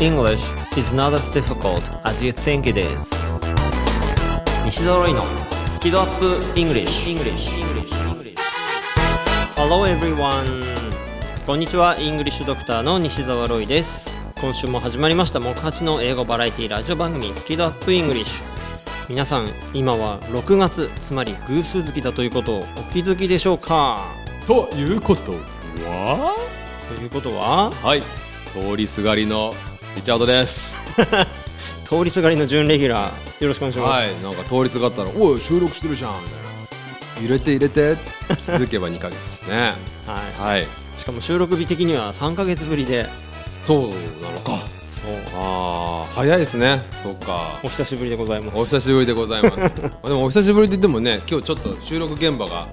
English is not as difficult as you think it is. 西澤ロイのスキドアップ English, English. English. Hello everyone. こんにちは。イングリッシュドクターの西澤ロイです。今週も始まりました。木八の英語バラエティラジオ番組スキドアップイングリッシュ皆さん今は6月つまり偶数月だということをお気づきでしょうか？ということは？ということは？はい。通りすがりのリチャードです。通りすがりの準レギュラーよろしくお願いします、はいなんか通りすがったら「おい収録してるじゃん」みたいな「入れて入れて」気づけば2ヶ月ね。はい。はい。しかも収録日的には3ヶ月ぶりで。そうなのか。そう。あー早いですね。そっか。お久しぶりでございます。お久しぶりでございます。まあでもお久しぶりって言ってもね今日ちょっと収録現場が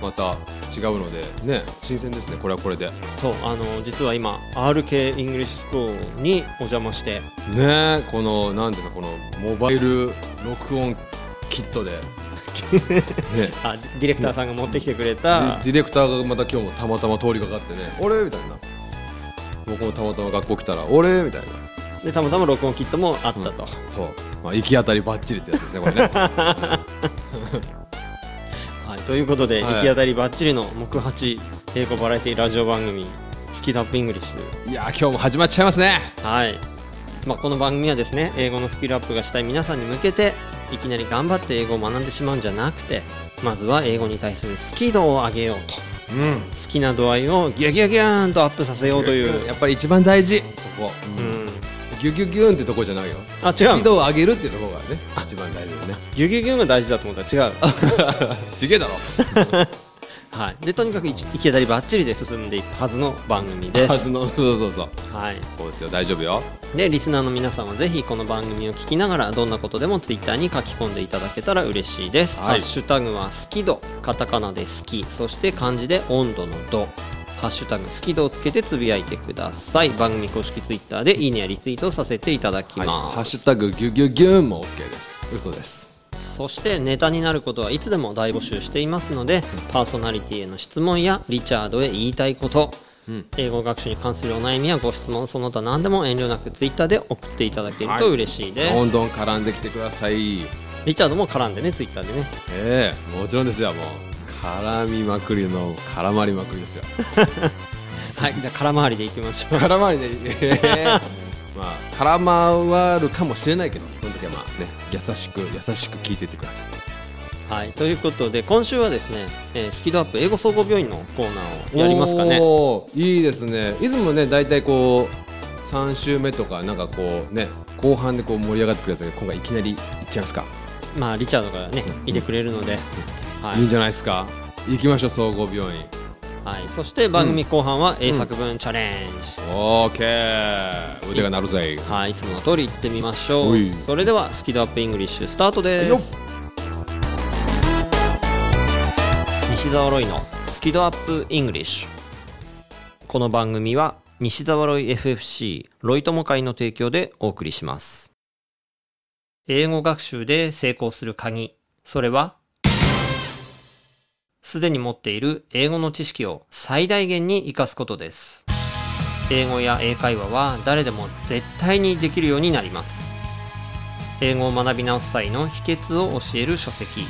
また違うのでね新鮮ですねこれはこれで。そうあの実は今 RK イングリッシュスクールにお邪魔して。ねこのなんていうのこのモバイル録音キットで。ね。あディレクターさんが持ってきてくれた。ディレクターがまた今日もたまたま通りかかってね「俺?」みたいな。僕もたまたま学校来たら「俺?」みたいな。でたまたま録音キットもあったと、そう、まあ、行き当たりばっちりってやつですねこれね。はい、ということで、はい。行き当たりばっちりの木八英語バラエティラジオ番組スキドアップイングリッシュ。いやー今日も始まっちゃいますね。はい、まあ、この番組はですね英語のスキルアップがしたい皆さんに向けていきなり頑張って英語を学んでしまうんじゃなくてまずは英語に対する好き度を上げようと。うん。好きな度合いをギュギュギューンとアップさせようという、やっぱり一番大事。そこ、うん、ギュギュギュンってとこじゃないよ。あ違うスピーのドを上げるっていうところがね一番大事だね。ギュギュギュンが大事だと思ったら違う、ちげえだろ。はい、でとにかく行き当たりばっちりで進んでいくはずの番組です、はずのそうそうそうはい、そうですよ。大丈夫よ。でリスナーの皆さんはぜひこの番組を聞きながらどんなことでもツイッターに書き込んでいただけたら嬉しいです、はいハッシュタグは好き度カタカナで好きそして漢字で温度の度ハッシュタグ好き度をつけてつぶやいてください。番組公式ツイッターでい。いねやリツイートをさせていただきはい、ます、ハッシュタグギュギュギュンも OK です。嘘です。そしてネタになることはいつでも大募集していますのでパーソナリティへの質問やリチャードへ言いたいこと、うん。英語学習に関するお悩みやご質問その他何でも遠慮なくツイッターで送っていただけると嬉しいです、どんどん絡んできてください。リチャードも絡んでねツイッターでね。ええもちろんですよもう絡みまくりの絡まりまくりですよ。はいじゃあ空回りでいきましょう。絡まりで、ええまあ絡まるかもしれないけどその時はまあね優しく優しく聞いていってください。はいということで今週はですね、えースキドアップ英語総合病院のコーナーをやりますかね。いいですね。いつもね大体こう3週目とかなんかこうね後半でこう盛り上がってくるやつが今回いきなりいっちゃいますか、まあリチャードがねいてくれるので、はい。い、いんじゃないですか？行きましょう総合病院。はい、そして番組後半は英作文チャレンジ、オーケー腕が鳴るぜ。はい、いつもの通り行ってみましょう。それではスキドアップイングリッシュスタートです。西澤ロイのスキドアップイングリッシュ。この番組は西澤ロイ FFC ロイ友会の提供でお送りします。英語学習で成功する鍵。それはすでに持っている英語の知識を最大限に活かすことです。英語や英会話は誰でも絶対にできるようになります。英語を学び直す際の秘訣を教える書籍。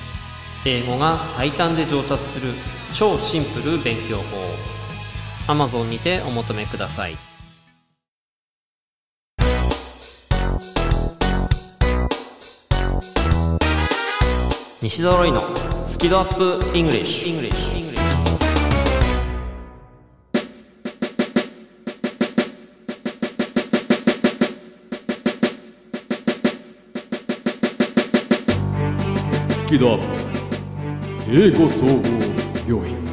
英語が最短で上達する超シンプル勉強法。Amazon にてお求めください。西澤ロイのスキドアップイングリッシュ。スキドアップ。英語総合病院。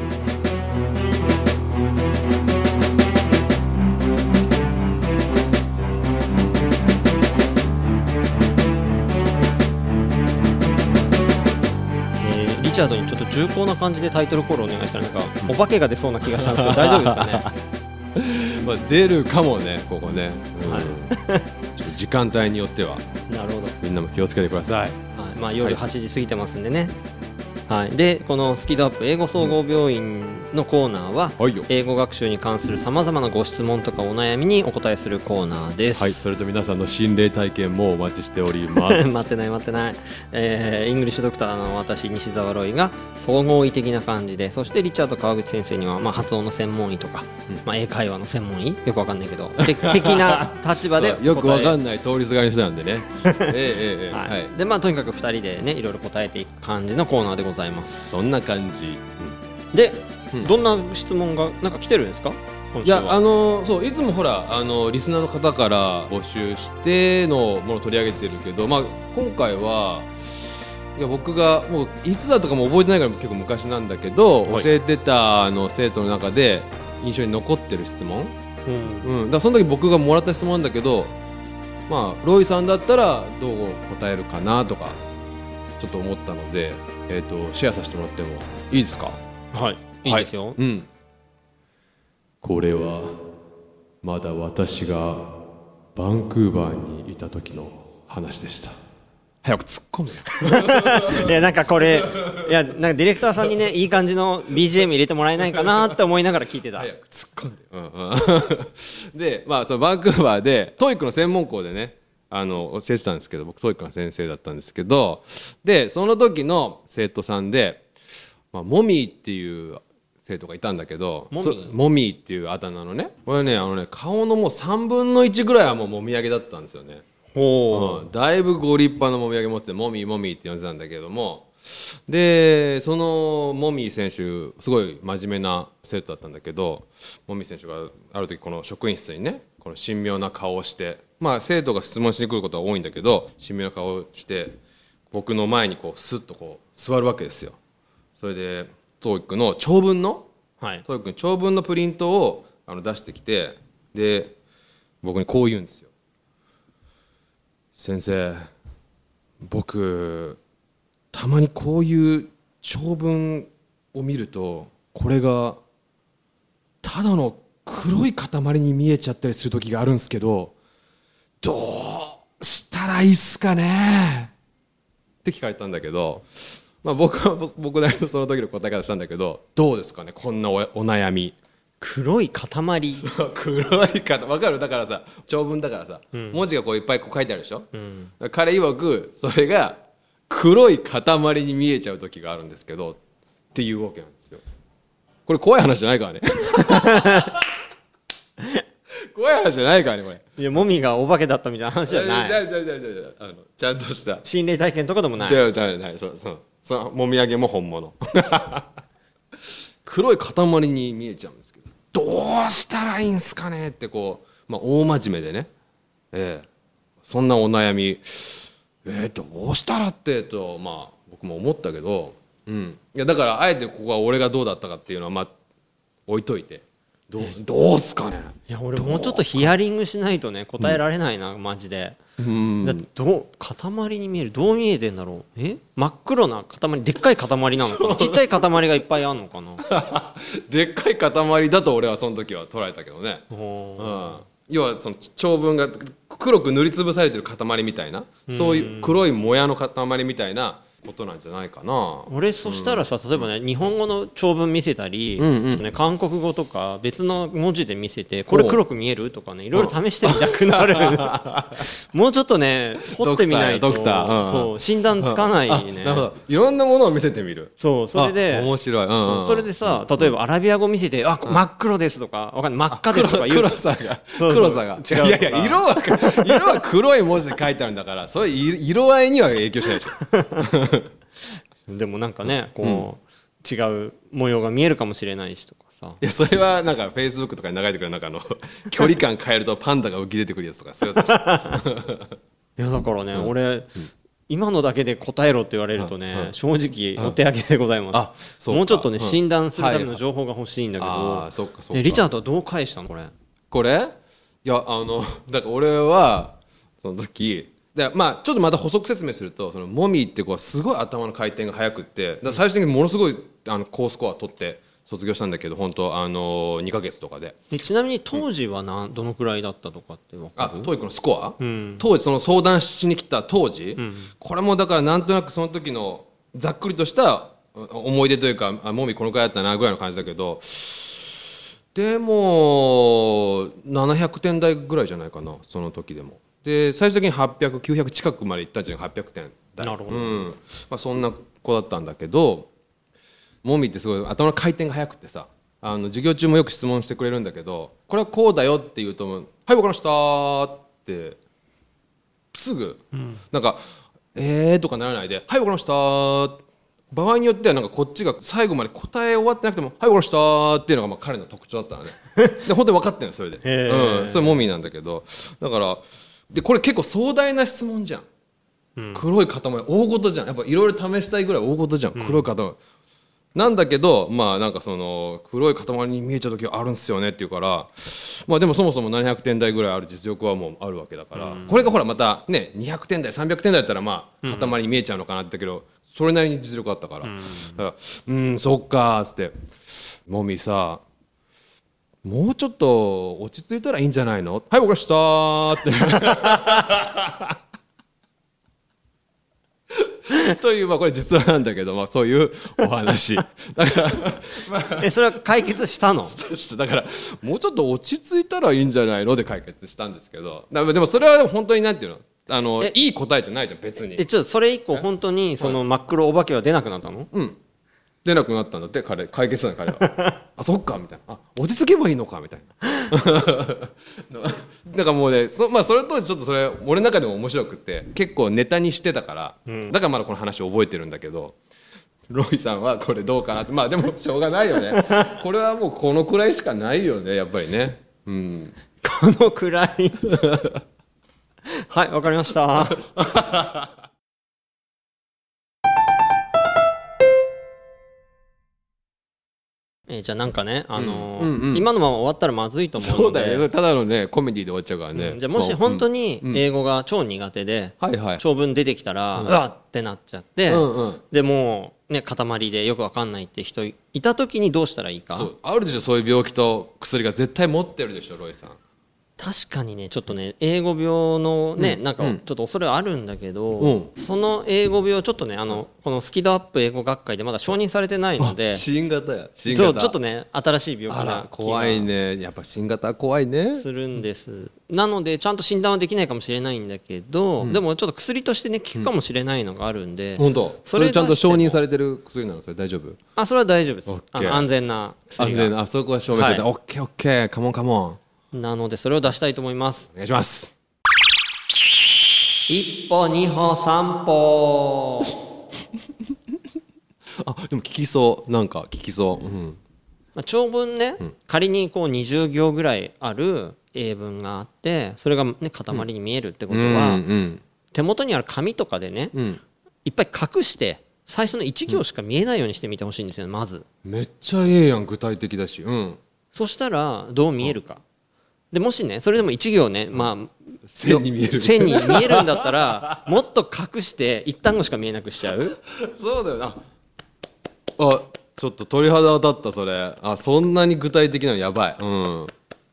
チャードにちょっと重厚な感じでタイトルコールお願いしたらなんかお化けが出そうな気がしたんですけど大丈夫ですかね？まあ出るかもねここね、うん。はい。ちょっと時間帯によっては。なるほど、みんなも気をつけてください。はい、まあ夜はい。8時過ぎてますんでね、はい、でこのスキドアップ英語総合病院のコーナーは、英語学習に関するさまざまなご質問とかお悩みにお答えするコーナーです。はいそれと皆さんの心霊体験もお待ちしております。待ってない待ってない、えーイングリッシュドクターの私西澤ロイが総合医的な感じでそしてリチャード川口先生には、まあ、発音の専門医とか、まあ、英会話の専門医？よくわかんないけどて的な立場で よくわかんんない通りすがりの人なんでね。ええええええはい。はい。でまあとにかく2人でねいろいろ答えていく感じのコーナーでございますそんな感じ、で、うん。どんな質問がなんか来てるんですか？今いやあのそういつもほらあのリスナーの方から募集してのものを取り上げてるけど、まあ、今回はいや僕がもういつだとかも覚えてないから結構昔なんだけど、はい。教えてたあの生徒の中で印象に残ってる質問、うん。うん、だからその時僕がもらった質問なんだけどまあロイさんだったらどう答えるかなとかちょっと思ったので、えー、とシェアさせてもらってもいいですか？はい。いいですよ、うん。これはまだ私がバンクーバーにいた時の話でした。早く突っ込むよ。いやなんかこれいやなんかディレクターさんにねいい感じの BGM 入れてもらえないかなって思いながら聞いてた。早く突っ込んで、うんうん、でまあそのバンクーバーで TOEIC の専門校でねあの教えてたんですけど僕 TOEIC の先生だったんですけどでその時の生徒さんで、まあ、モミーっていう生徒がいたんだけどモミモミーっていうあだ名のねこれねあのね顔のもう3分の1ぐらいはもうもみあげだったんですよね。ほう。ん。だいぶご立派なもみあげ持っててもみもみって呼んでたんだけども。でそのもみ選手すごい真面目な生徒だったんだけどもみ選手がある時この職員室にねこの神妙な顔をしてまあ生徒が質問しに来ることは多いんだけど神妙な顔をして僕の前にこうスッとこう座るわけですよ。それで TOEIC の長文のうはい。TOEIC の長文のプリントをあの出してきてで僕にこう言うんですよ。先生僕たまにこういう長文を見るとこれがただの黒い塊に見えちゃったりする時があるんですけどどうしたらいいっすかね？って聞かれたんだけど、まあ、僕は僕なりのその時の答え方したんだけどどうですかね？こんなおお悩み。黒い塊。黒い方わかる？だからさ長文だからさ、文字がこういっぱいこう書いてあるでしょ、彼曰くそれが黒い塊に見えちゃう時があるんですけどっていうわけなんですよ。これ怖い話じゃないからね 怖い話じゃないからねこれ。いやもみがお化けだったみたいな話じゃない。じゃあじゃあじゃあじゃああのちゃんとした心霊体験とかでもないではないないそうそうそのもみあげも本物黒い塊に見えちゃうんですけどどうしたらいいんすかねってこう、まあ、大真面目でね、ええそんなお悩みえー、どうしたらってとまあ僕も思ったけど、うん、いやだからあえてここは俺がどうだったかっていうのはまあ置いといてどうどうすかね？いや俺もうちょっとヒアリングしないとね答えられないな、マジで。うん。だってどう塊に見えるどう見えてんだろう？え？真っ黒な塊でっかい塊なのかな？ちっちゃい塊がいっぱいあるのかな？でっかい塊だと俺はその時は捉えたけどね。うん、要はその長文が黒く塗りつぶされてる塊みたいな？そういう黒いもやの塊みたいなことなんじゃないかな。俺そしたらさ例えばね日本語の長文見せたり、うんうん。ね、韓国語とか別の文字で見せてこれ黒く見えるとかねいろいろ試してみたくなる。もうちょっとね掘ってみないとドクターうんそう診断つかないあねいろんなものを見せてみる。そうそれであ面白い、うんうん。うんそれでさ例えばアラビア語見せて「あ真っ黒です」とかわかんない「真っ赤です」とか言う。黒さが。黒さが。違ういやいや色は色は黒い文字で書いてあるんだからそれ色色合いには影響しないでしょ でもなんかねこう、違う模様が見えるかもしれないしとかさ。いやそれはなんかフェイスブックとかに流れてくるなんかあの 距離感変えるとパンダが浮き出てくるやつとかそういうやついやだからね、俺、今のだけで答えろって言われるとね、うん。正直お手上げでございます、あそうか。もうちょっとね、うん。診断するためのはい情報が欲しいんだけど、ああそっかそっか。えリチャードはどう返したのこれ？これ？いやあのだから俺はその時でまあちょっとまた補足説明するとそのモミーって子はすごい頭の回転が速くって最終的にものすごいあの高スコア取って卒業したんだけど本当あの2ヶ月とかで。でちなみに当時はなんどのくらいだったとかって分かある TOEIC のスコア、ん。当時その相談しに来た当時、これもだからなんとなくその時のざっくりとした思い出というかあもみこのくらいだったなぐらいの感じだけどでも700点台ぐらいじゃないかなその時でもで最終的に800900近くまでいったんじゃない？800点台。なるほど。うん。まあ、そんな子だったんだけどもみってすごい頭の回転が速くてさあの授業中もよく質問してくれるんだけどこれはこうだよって言うと「はい分かりました」ってすぐ、なんか「えー」とかならないで「はい分かりました」場合によってはなんかこっちが最後まで答え終わってなくても「はい分かりました」っていうのがまあ彼の特徴だったのね。で本当に分かってるのそれで、うん、それもみなんだけど。だからでこれ結構壮大な質問じゃん。黒い塊。大事じゃん。やっぱいろいろ試したいぐらい大事じゃん。黒い塊、なんだけどまあなんかその黒い塊に見えちゃう時あるんすよねって言うからまあでもそもそも700点台ぐらいある実力はもうあるわけだから、これがほらまたね200点台300点台だったらまあ塊に見えちゃうのかなってけど、それなりに実力あったから、だからうんそっかつって「もみさもうちょっと落ち着いたらいいんじゃないの？はい、わかした。ーって。という、まあ、これ実話なんだけど、まあ、そういうお話。だから、えそれは解決したの？だから、もうちょっと落ち着いたらいいんじゃないの？で解決したんですけど、だでもそれは本当になんていうの？あのえいい答えじゃないじゃん、別に。え。ちょっとそれ以降本当にその真っ黒お化けは出なくなったの？うん。出なくなったんだって、彼、解決したの、彼は。あ、そっか、みたいな。あ、落ち着けばいいのか、みたいな。だからもうね、そ,、まあ、それとちょっとそれ、俺の中でも面白くて、結構ネタにしてたから、だからまだこの話を覚えてるんだけど、ロイさんはこれどうかなって、まあでもしょうがないよね。これはもうこのくらいしかないよね、やっぱりね。うん。このくらいはいわかりましたえーじゃあなんかね、あのーうんうんうん。今のまま終わったらまずいと思うそうだよね。ただのね、コメディで終わっちゃうからね。うんじゃあもし本当にうん。英語が超苦手で、はいはい。長文出てきたら、うわってなっちゃって、うんうん。でもうね塊でよくわかんないって人いた時にどうしたらいいか。あるでしょそういう病気と薬が絶対持ってるでしょロイさん確かにねちょっとね英語病のね、なんかうん。ちょっと恐れはあるんだけど、うん。その英語病ちょっとねあのこのスキドアップ英語学会でまだ承認されてないので新型や新型。ちょちょっとね新しい病あ気なら怖いね。やっぱ新型は怖いね。するんです、なのでちゃんと診断はできないかもしれないんだけど、でもちょっと薬としてね効くかもしれないのがあるんで、本当。そそれれちゃんと承認されてる薬なの？それ大丈夫？あそれは大丈夫です。安全な薬が。安全。なあそこは証明された、はい。オッケーオッケー。カモンカモンなのでそれを出したいと思います。お願いします。一歩二歩三歩。あでも聞きそう。なんか聞きそう、うん、まあ、長文ね、仮にこう20行ぐらいある英文があってそれが、ね、塊に見えるってことは、うん。手元にある紙とかでねうん、うん、いっぱい隠して最初の1行しか見えないようにしてみてほしいんですよまず。めっちゃええやん具体的だし。うん。そしたらどう見えるかでもしねそれでも1行ね、まあ線に見える。線に見えるんだったらもっと隠して一単語しか見えなくしちゃう？そうだよ。なあちょっと鳥肌立ったそれ。あそんなに具体的なのやばい。うん。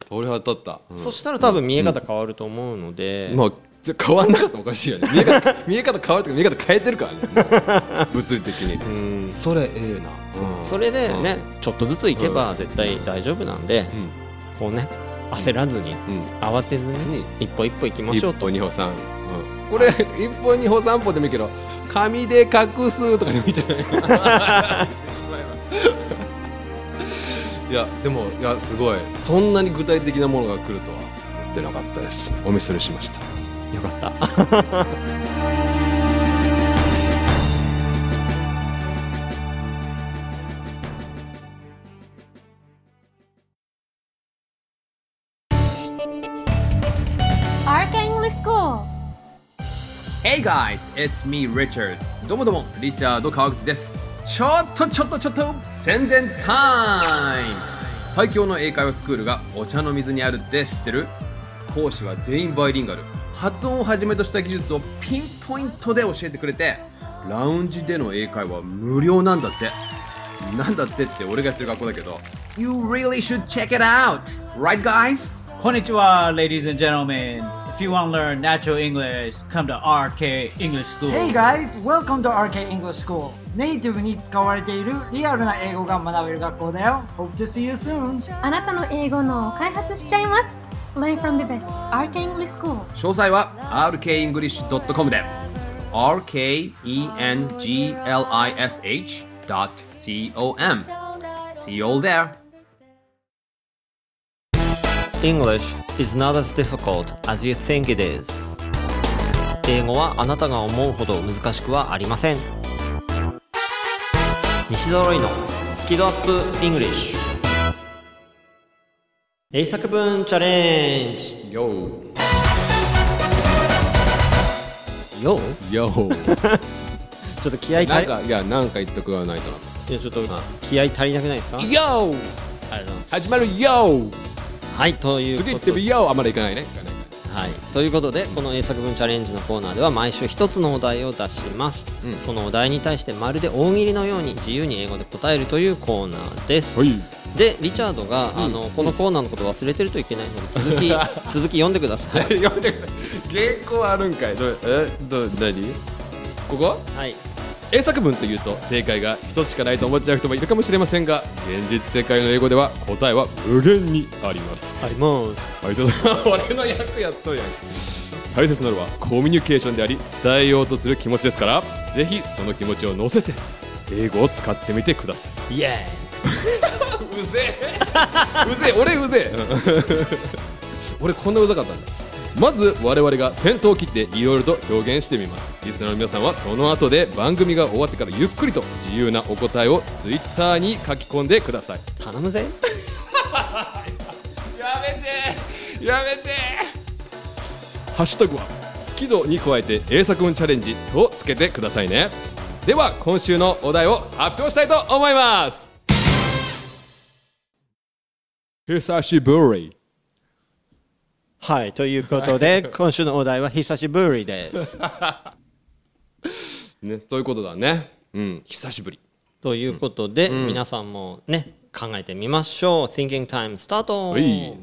鳥肌立った、うん。そしたら多分見え方変わると思うので、まあじゃ変わんなかったらおかしいよね。見え方 見え方変わるとか見え方変えてるからね。物理的に。それええな、うん。それでね、ちょっとずついけば絶対大丈夫なんで、こうね焦らずに、うん。慌てずに一歩一歩行きましょうと。一歩二歩三、うん、これ一歩二歩三歩でもいいけど紙で隠すとかでもいいんじゃない？いやでもいやすごい。そんなに具体的なものが来るとは思ってなかったです。お見それしました。よかった Guys, it's me Richard. どうもどうも、リチャード川口です。ちょっとちょっとちょっと宣伝タイム。最強の英会話スクールがお茶の水にあるって知ってる？講師は全員バイリンガル。発音をはじめとした技術をピンポイントで教えてくれてラウンジでの英会話無料なんだって。なんだってって俺がやってる学校だけど。You really should check it out! Right guys? Konnichiwa, ladies and gentlemen. If you want to learn natural English, come to RK English School. Hey guys, welcome to RK English School. ネイティブに使われているリアルな英語が学べる学校だよ。Hope to see you soon. あなたの英語の開発しちゃいます Learn from the best RK English School 詳細は rkenglish.com で rkenglish.com See you all there English is not as difficult as you think it is 英語はあなたが思うほど難しくはありません西揃いのスキドアップ English 英作文チャレンジ YO! よ YO! ちょっと気合い足りなんか、いや、なんか言っとくはないといやちょっと気合い足りなくないですか？YO! 始まる YO! はいという次行ってみ YO! あんまりいかないね。はい、ということでこの英作文チャレンジのコーナーでは毎週一つのお題を出します、うんそのお題に対してまるで大喜利のように自由に英語で答えるというコーナーです、はい。でリチャードが、あのこのコーナーのこと忘れてるといけないので続き 続き読んでください読んでください。原稿あるんかい。どえ、ど、何？ここ？はい英作文というと正解が一つしかないと思っちゃう人もいるかもしれませんが現実世界の英語では答えは無限にあります。あります。はい、ちょっと俺の役やっとるやん。大切なのはコミュニケーションであり伝えようとする気持ちですからぜひその気持ちを乗せて英語を使ってみてください。イエ うぜえ。うぜえ。俺うぜえ。俺こんなうざかったんだまず我々が先頭を切っていろいろと表現してみます。リスナーの皆さんはその後で番組が終わってからゆっくりと自由なお答えをツイッターに書き込んでください。ー頼むぜ。やめてやめてハッシュタグは好き度に加えて英作文チャレンジとつけてくださいね。では今週のお題を発表したいと思います。久しぶりはいということで今週のお題は久しぶりです。ねということだね。うん久しぶり。ということで、皆さんもね考えてみましょう。Thinking Time スタートはい。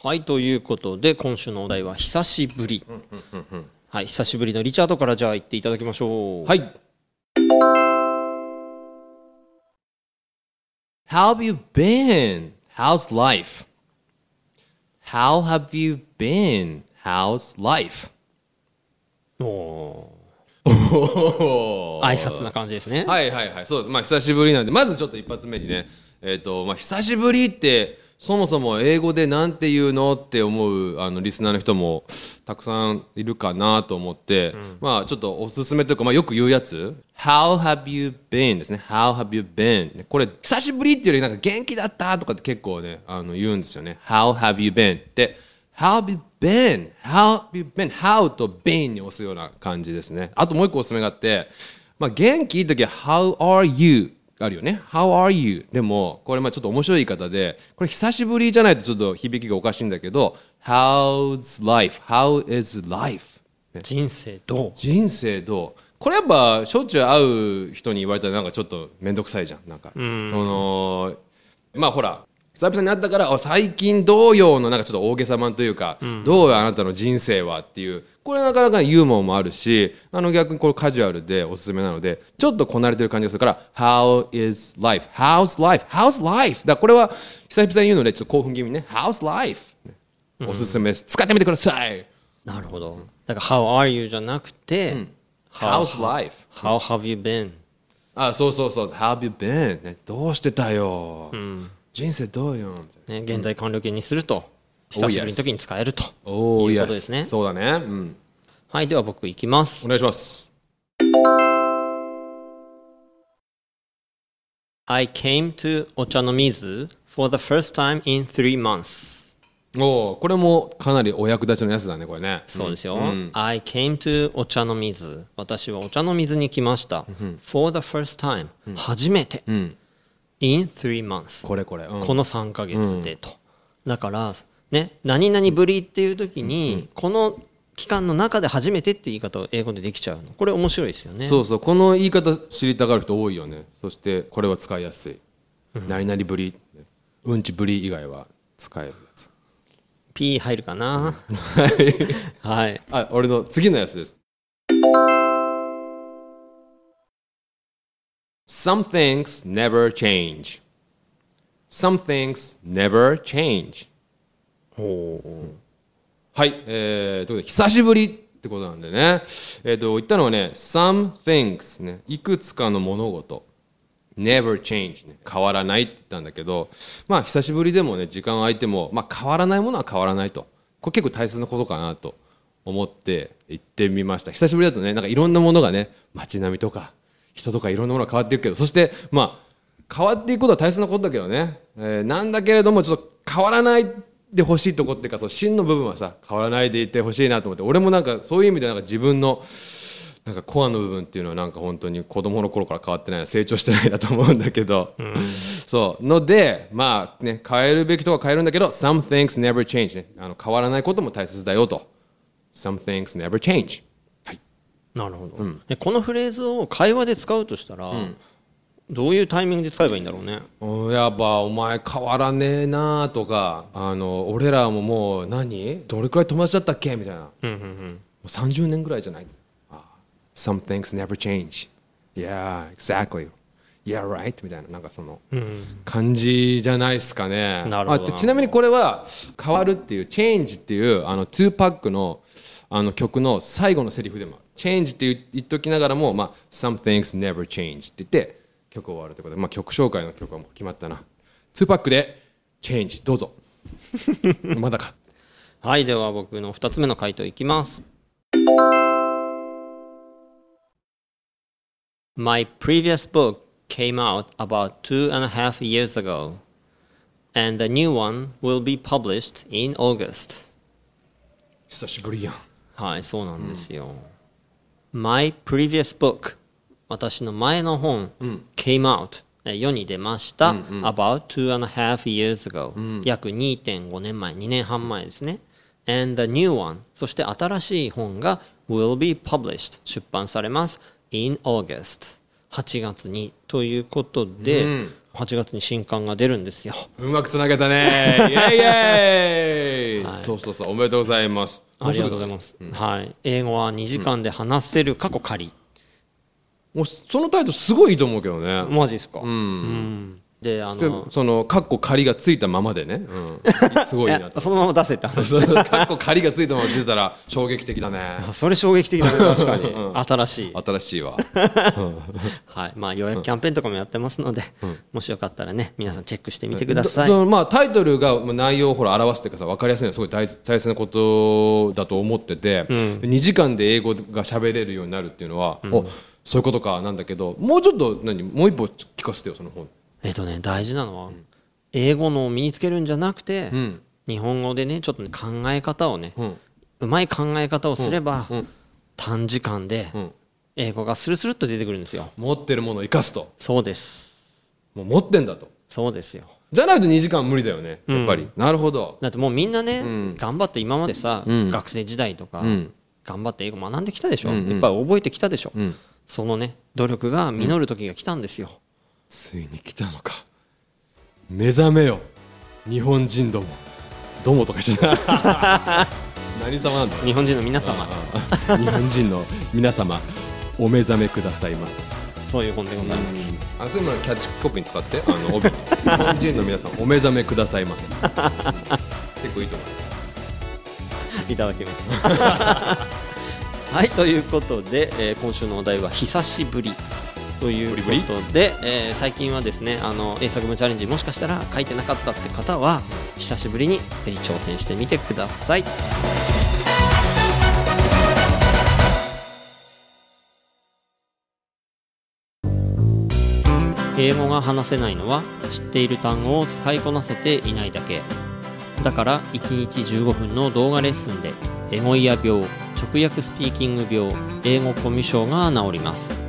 はいということで今週のお題は久しぶりはい久しぶりのリチャードからじゃあ言っていただきましょうはい How have you been? How's life? How have you been? How's life? お おー挨拶な感じですねはいはいはいそうですまあ久しぶりなんでまずちょっと一発目にねえっ、とまあ久しぶりってそもそも英語でなんて言うのって思うあのリスナーの人もたくさんいるかなと思って、まあちょっとおすすめというか、まあ、よく言うやつ「How have you been?」ですね「How have you been?」これ久しぶりっていうよりなんか元気だったとかって結構ねあの言うんですよね「How have you been?」って「How have you been? How have you been? How と been に押すような感じですね。あともう一個おすすめがあって、まあ、元気いい時は How are you? あるよね。How are you? でも、これまあちょっと面白い言い方で、これ久しぶりじゃないとちょっと響きがおかしいんだけど、How's life? How is life? 人生どう？人生どう？これやっぱしょっちゅう会う人に言われたらなんかちょっと面倒くさいじゃんなんか、そのまあほら久々に会ったからあ最近どうよのなんかちょっと大げさまんというか、どうよあなたの人生はっていうこれなかなかユーモアもあるしあの逆にこれカジュアルでおすすめなのでちょっとこなれてる感じがするから How is life? How's life? How's life? だからこれは久々に言うのでちょっと興奮気味にね How's life? おすすめです、使ってみてくださいなるほどだから How are you じゃなくて、How's life? How have you been? あそうそうそう「How have you been?、ね」どうしてたよ、人生どうよね、現在完了形にすると、久しぶりの時に使えるとおおいうことですね。そうだね、うん、はい、では僕いきますお。願いします I came to Ochanomizu for the first time in three months. おおこれもかなりお役立ちのやつだねこれねそうですよ。I came to お茶の水。私はお茶の水に来ました。For the first time、初めて。In three months。これこれ、うん。この3ヶ月でと。だから、ね、何々ぶりっていう時に、この期間の中で初めてって言い方を英語でできちゃうの。これ面白いですよね。そうそう。この言い方知りたがる人多いよね。そしてこれは使いやすい、何々ぶり。うんちぶり以外は使えるやつ。P 入るかな。はい。あ俺の次のやつです Some things never change. Some things never change. はい、えー、ということで久しぶりってことなんでね.えっ、と言ったのはね Some things ねいくつかの物事 never change ね変わらないって言ったんだけど.まあ久しぶりでもね時間空いてもまあ変わらないものは変わらないと。これ結構大切なことかなと思って行ってみました。久しぶりだとねなんかいろんなものがね街並みとか人とかいろんなものが変わっていくけどそしてまあ変わっていくことは大切なことだけどね、えーなんだけれどもちょっと変わらないでほしいとこっていうかそう真の部分はさ変わらないでいてほしいなと思って俺もなんかそういう意味でなんか自分のなんかコアの部分っていうのはなんか本当に子供の頃から変わってない成長してないなと思うんだけど、そう。のでまあね変えるべきとこは変えるんだけど some things never change ね。あの変わらないことも大切だよと。some things never change はいなるほど、でこのフレーズを会話で使うとしたら、どういうタイミングで使えばいいんだろうね。うんやっぱお前変わらねえなとかあの俺らももう何？どれくらい友達だったっけ？みたいな、もう30年ぐらいじゃない？あ Some things never change. Yeah exactly. Yeah right? みたいな。なんかその感じじゃないですかね。なるほどちなみにこれは変わるっていう Change っていうあの2パックのあの曲の最後のセリフでもある Change って言言っときながらも、まあ、Some things never change って言って曲終わるということで、まあ、曲紹介の曲はもう決まったな2パックで Change どうぞまだかはいでは僕の2つ目の回答いきます My previous book came out about two and a half years ago and the new one will be published in August 久しぶりやんはいそうなんですよ、My previous book. 私の前の本、came out. え世に出ました、about two and a half years ago、約2.5年前2年半前ですね。And the new one. そして新しい本が will be published. 出版されます。in August. 8月に。ということで、8月に新刊が出るんですよ。うまくつなげたね。イエイイエイ、そうそうそう。おめでとうございますありがとうございます、はい、英語は2時間で話せる過去仮、もうそのタイトルすごいいいと思うけどね、マジですか、うんであでのそのカッコ仮がついたままでね、うん、すごいいなと。やそのまま出せって話そう。カッコ仮がついたまま出てたら衝撃的だね。あそれ衝撃的だね 確かに。新しい、新しいわ。はい。まあ、予約キャンペーンとかもやってますので、もしよかったらね皆さんチェックしてみてください、まあ、タイトルがまあ内容をほら表すっていうかさ分かりやすいのはすごい大大切なことだと思ってて、2時間で英語が喋れるようになるっていうのは、おそういうことかなんだけどもうちょっと何もう一歩聞かせてよその本えっとね大事なのは、英語のを身につけるんじゃなくて、ん。日本語でねちょっとね考え方をね、うん。うまい考え方をすれば、うん。短時間でん。英語がスルスルっと出てくるんですよ。持ってるものを生かすと。そうです。もう持ってんだと。そうですよ。じゃないと2時間無理だよねやっぱり、なるほど。だってもうみんなね、ん。頑張って今までさ、ん。学生時代とか、ん。頑張って英語学んできたでしょ、んうん。いっぱい覚えてきたでしょ、ん。そのね努力が実る時が来たんですよ、ついに来たのか。目覚めよ。日本人ども。どもとかしてない何様なんだ？日本人の皆様。日本人の皆様。お目覚めくださいませ。そういう本でございます、あそういうのキャッチコピーに使って？あの帯。に日本人の皆さんお目覚めくださいませ。結構いいと思う。いただきました はいということで、えー今週のお題は「久しぶり」ということで、えー最近はですねあの英作文チャレンジもしかしたら書いてなかったって方は久しぶりにぜひ挑戦してみてください。英語が話せないのは知っている単語を使いこなせていないだけ。だから1日15分の動画レッスンでエゴイヤ病直訳スピーキング病英語コミュ障が治ります。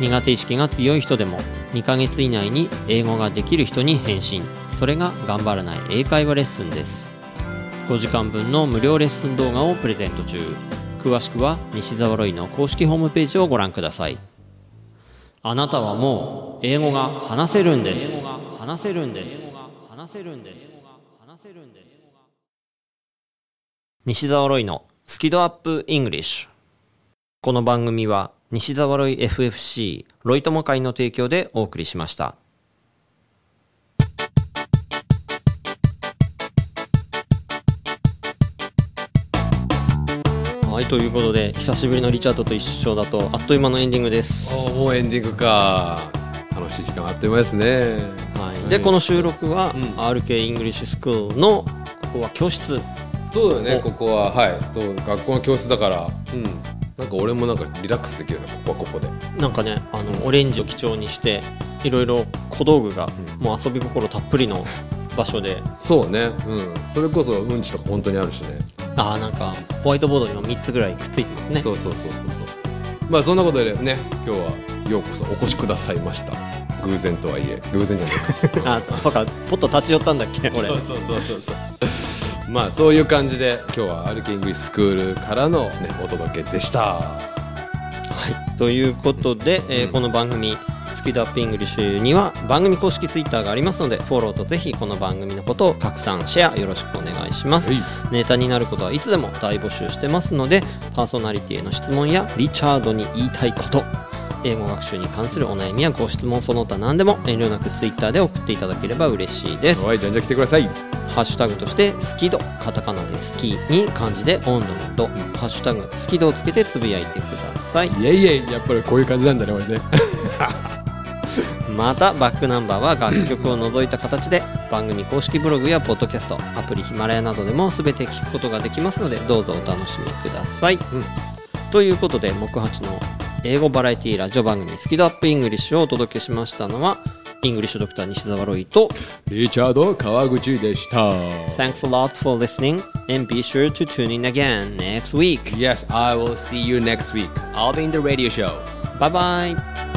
苦手意識が強い人でも2ヶ月以内に英語ができる人に変身それが頑張らない英会話レッスンです。5時間分の無料レッスン動画をプレゼント中。詳しくは西澤ロイの公式ホームページをご覧ください。あなたはもう英語が話せるんです。話せるんです。話せるんです。話せるんです。西澤ロイのスキドアップイングリッシュ。この番組は西澤ロイ FFC ロイ友会の提供でお送りしました。はい、ということで久しぶりのリチャードと一緒だとあっという間のエンディングです。おーもうエンディングか。楽しい時間あっという間ですね。はい、でこの収録は、うん。RK イングリッシュスクールのここは教室。そうだよねおここは。はい。そう学校の教室だから。うんなんか俺もなんかリラックスできるねここはここで。なんかねあのオレンジを基調にしていろいろ小道具が、もう遊び心たっぷりの場所で。そうね。うん。それこそうんちとか本当にあるしね。あーなんかホワイトボードにも3つぐらいくっついてますね。そうそうそうそうそう。まあそんなことでね今日はようこそお越しくださいました。偶然とはいえ。偶然じゃない。か あそうか。ポッと立ち寄ったんだっけ俺。そうそうそうそうそうまあそういう感じで今日はアルキングリッシュスクールからのねお届けでした。はい、ということで、えーうん。この番組「スキドアップイングリッシュ」には番組公式ツイッターがありますのでフォローとぜひこの番組のことを拡散シェアよろしくお願いします。はい。ネタになることはいつでも大募集してますのでパーソナリティへの質問やリチャードに言いたいこと英語学習に関するお悩みやご質問その他何でも遠慮なくツイッターで送っていただければ嬉しいです。はいじゃんじゃん来てください。ハッシュタグとして「好き度」カタカナで「好き」に漢字で「温度の。度」ハッシュタグ「好き度」をつけてつぶやいてください。いえいえやっぱりこういう感じなんだね俺ね。またバックナンバーは楽曲を除いた形で番組公式ブログやポッドキャストアプリヒマラヤなどでも全て聞くことができますのでどうぞお楽しみください、ということで木八の英語バラエティラジオ番組「スキドアップイングリッシュ」をお届けしましたのはイングリッシュドクター西澤ロイとリチャード川口でした Thanks a lot for listening and be sure to tune in again next week Yes I will see you next week I'll be in the radio show Bye bye